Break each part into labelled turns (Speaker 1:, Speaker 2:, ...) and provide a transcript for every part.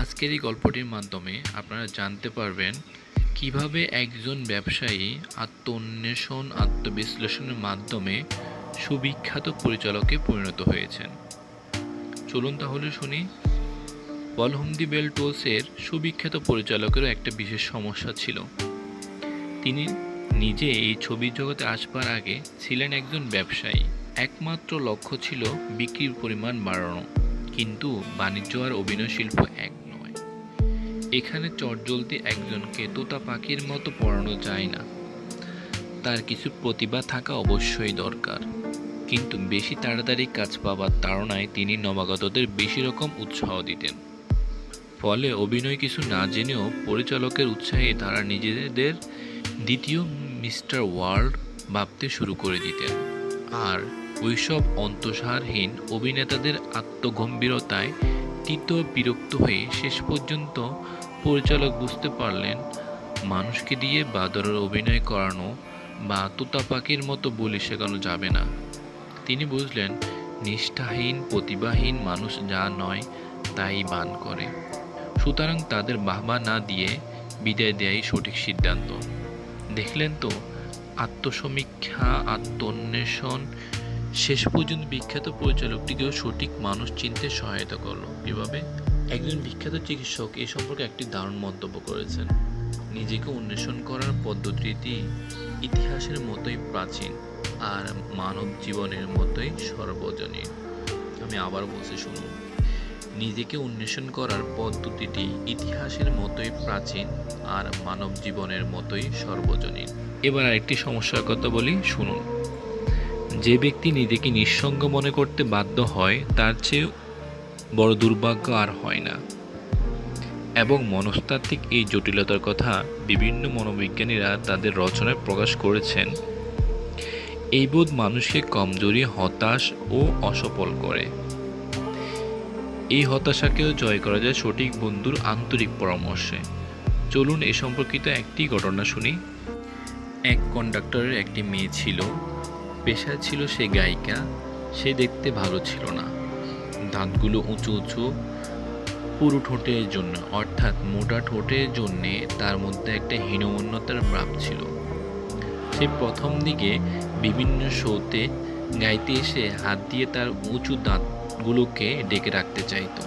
Speaker 1: আজকের এই গল্পটির মাধ্যমে আপনারা জানতে পারবেন কীভাবে একজন ব্যবসায়ী আত্মন্বেষণ, আত্মবিশ্লেষণের মাধ্যমে সুবিখ্যাত পরিচালকে পরিণত হয়েছেন। চলুন তাহলে শুনি। বলহমদি বেল টোলসের সুবিখ্যাত পরিচালকেরও একটা বিশেষ সমস্যা ছিল। তিনি নিজে এই ছবির জগতে আসবার আগে ছিলেন একজন ব্যবসায়ী। একমাত্র লক্ষ্য ছিল বিক্রির পরিমাণ বাড়ানো। কিন্তু বাণিজ্য আর অভিনয় শিল্প এক। এখানে চটজলদি একজনকে তোতা পাখির মতো পড়ানো যায় না। তার কিছু প্রতিভা থাকা অবশ্যই দরকার। কিন্তু বেশি তাড়াতাড়ি কাজ পাবার তাড়নায় তিনি নবাগতদের বেশি রকম উৎসাহ দিতেন। ফলে অভিনয় কিছু না জেনেও পরিচালকের উৎসাহে তারা নিজেদের দ্বিতীয় মিস্টার ওয়ার্ল্ড ভাবতে শুরু করে দিতেন। আর ওইসব অন্তঃসারহীন অভিনেতাদের আত্মগম্ভীরতায় তীত বিরক্ত হয়ে শেষ পর্যন্ত পরিচালক বুঝতে পারলেন, মানুষকে দিয়ে বাদরের অভিনয় করানো বা তোতা পাখির মতো বলি শেখানো যাবে না। তিনি বুঝলেন, নিষ্ঠাহীন, প্রতিভাহীন মানুষ যা নয়, তাই বান করে। সুতরাং তাদের বাহবা না দিয়ে বিদায় দেয়াই সঠিক সিদ্ধান্ত। দেখলেন তো, আত্মসমীক্ষা, আত্মন্বেষণ, শেষ পর্যন্ত বিখ্যাত পরিচালকটিকেও সঠিক মানুষ চিনতে সহায়তা করল। কীভাবে? একজন বিখ্যাত চিকিৎসক এ সম্পর্কে একটি দারুণ মন্তব্য করেছেন। নিজেকে অন্বেষণ করার পদ্ধতিটি ইতিহাসের মতোই প্রাচীন আর মানব জীবনের মতোই সর্বজনীন। আমি আবার বলছি, শুনুন। নিজেকে অন্বেষণ করার পদ্ধতিটি ইতিহাসের মতোই প্রাচীন আর মানব জীবনের মতোই সর্বজনীন। এবার আরেকটি সমস্যার কথা বলি, শুনুন। যে ব্যক্তি নিজেকে নিঃসঙ্গ মনে করতে বাধ্য হয়, তার চেয়ে বড় দুর্ভাগ্য আর হয় না। এবং মনস্তাত্ত্বিক এই জটিলতার কথা বিভিন্ন মনোবিজ্ঞানীরা তাদের রচনায় প্রকাশ করেছেন। এই বোধ মানুষকে কমজোরি, হতাশ ও অসফল করে। এই হতাশাকেও জয় করা যায় সঠিক বন্ধুর আন্তরিক পরামর্শে। চলুন এ সম্পর্কিত একটি ঘটনা শুনি। এক কন্ডাক্টরের একটি মেয়ে ছিল, পেশায় ছিল সে গায়িকা, সে দেখতে ভালো ছিল না। দাঁতগুলো উঁচু উঁচু পুরু ঠোঁটের জন্য, অর্থাৎ মোটা ঠোঁটের জন্যে তার মধ্যে একটা হীনমন্যতার ভাব ছিল। সে প্রথম দিকে বিভিন্ন শোতে গাইতে এসে হাত দিয়ে তার উঁচু দাঁতগুলোকে ডেকে রাখতে চাইতো।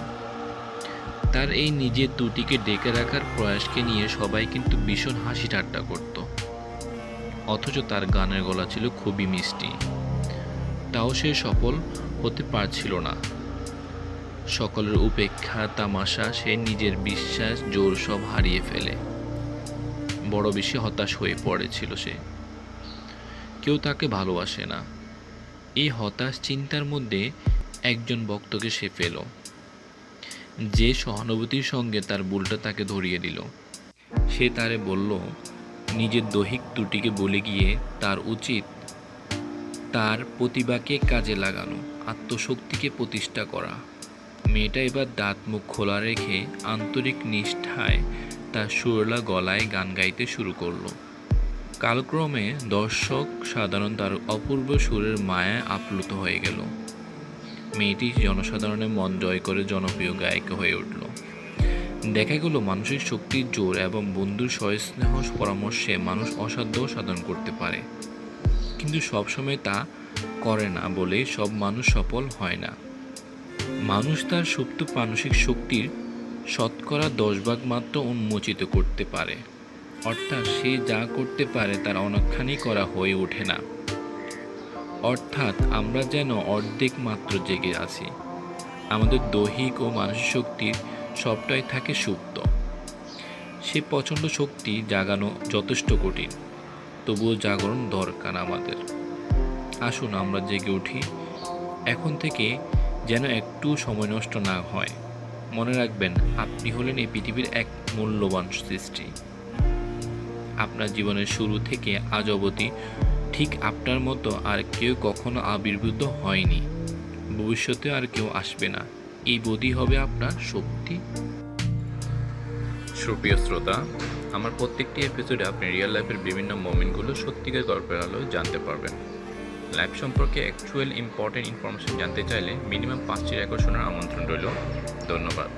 Speaker 1: তার এই নিজের দুটিকে ডেকে রাখার প্রয়াসকে নিয়ে সবাই কিন্তু ভীষণ হাসি ঠাট্টা করত। অথচ তার গানের গলা ছিল খুবই মিষ্টি। তাও সে সফল হতে পারছিল না। সকলের উপেক্ষা, তামাশা, সে নিজের বিশ্বাস, জোর সব হারিয়ে ফেলে। বড় বেশি হতাশ হয়ে পড়েছিল সে। কেউ তাকে ভালোবাসে না। এই হতাশ চিন্তার মধ্যে একজন ভক্তকে সে পেল। যে সহানুভূতির সঙ্গে তার বুলটা তাকে ধরিয়ে দিল। সে তারে বলল, নিজের দৈহিক ত্রুটিকে বলে গিয়ে তার উচিত তার প্রতিভাকে কাজে লাগানো, আত্মশক্তিকে প্রতিষ্ঠা করা। মেয়েটা এবার দাঁত মুখ খোলা রেখে আন্তরিক নিষ্ঠায় তার সুরলা গলায় গান গাইতে শুরু করল। কালক্রমে দর্শক সাধারণ তার অপূর্ব সুরের মায়ায় আপ্লুত হয়ে গেল। মেয়েটি জনসাধারণের মন জয় করে জনপ্রিয় গায়িকা হয়ে উঠল। দেখা গেল মানসিক শক্তির জোর এবং বন্ধুর সস্নেহ পরামর্শে মানুষ অসাধ্য সাধন করতে পারে। কিন্তু সবসময় তা করে না বলে সব মানুষ সফল হয় না। মানুষ তার সুপ্ত মানসিক শক্তির শতকরা দশ ভাগ মাত্র উন্মোচিত করতে পারে। অর্থাৎ সে যা করতে পারে তার অনেকখানি করা হয়ে ওঠে না। অর্থাৎ আমরা যেন অর্ধেক মাত্র জেগে আছি। আমাদের দৈহিক ও মানসিক শক্তির সবটাই থাকে সুপ্ত। সে প্রচণ্ড শক্তি জাগানো যথেষ্ট কঠিন। তবুও জাগরণ দরকার আমাদের। আসুন আমরা জেগে উঠি। এখন থেকে যেন একটু সময় নষ্ট না হয়। মনে রাখবেন, আপনি হলেন এই পৃথিবীর এক মূল্যবান সৃষ্টি। আপনার জীবনের শুরু থেকে আজ অবধি ঠিক আপনার মতো আর কেউ কখনো আবির্ভূত হয়নি। ভবিষ্যতে আর কেউ আসবে না। এই বোধই হবে আপনার শক্তি। সুপ্রিয় শ্রোতা, আমার প্রত্যেকটি এপিসোডে আপনি রিয়েল লাইফের বিভিন্ন মোমেন্টগুলো সত্যিকার গল্পের আলোয় জানতে পারবেন। লাইফ সম্পর্কে অ্যাকচুয়াল ইম্পর্টেন্ট ইনফরমেশন জানতে চাইলে মিনিমাম পাঁচটি রেকর্ড শোনার আমন্ত্রণ রইল। ধন্যবাদ।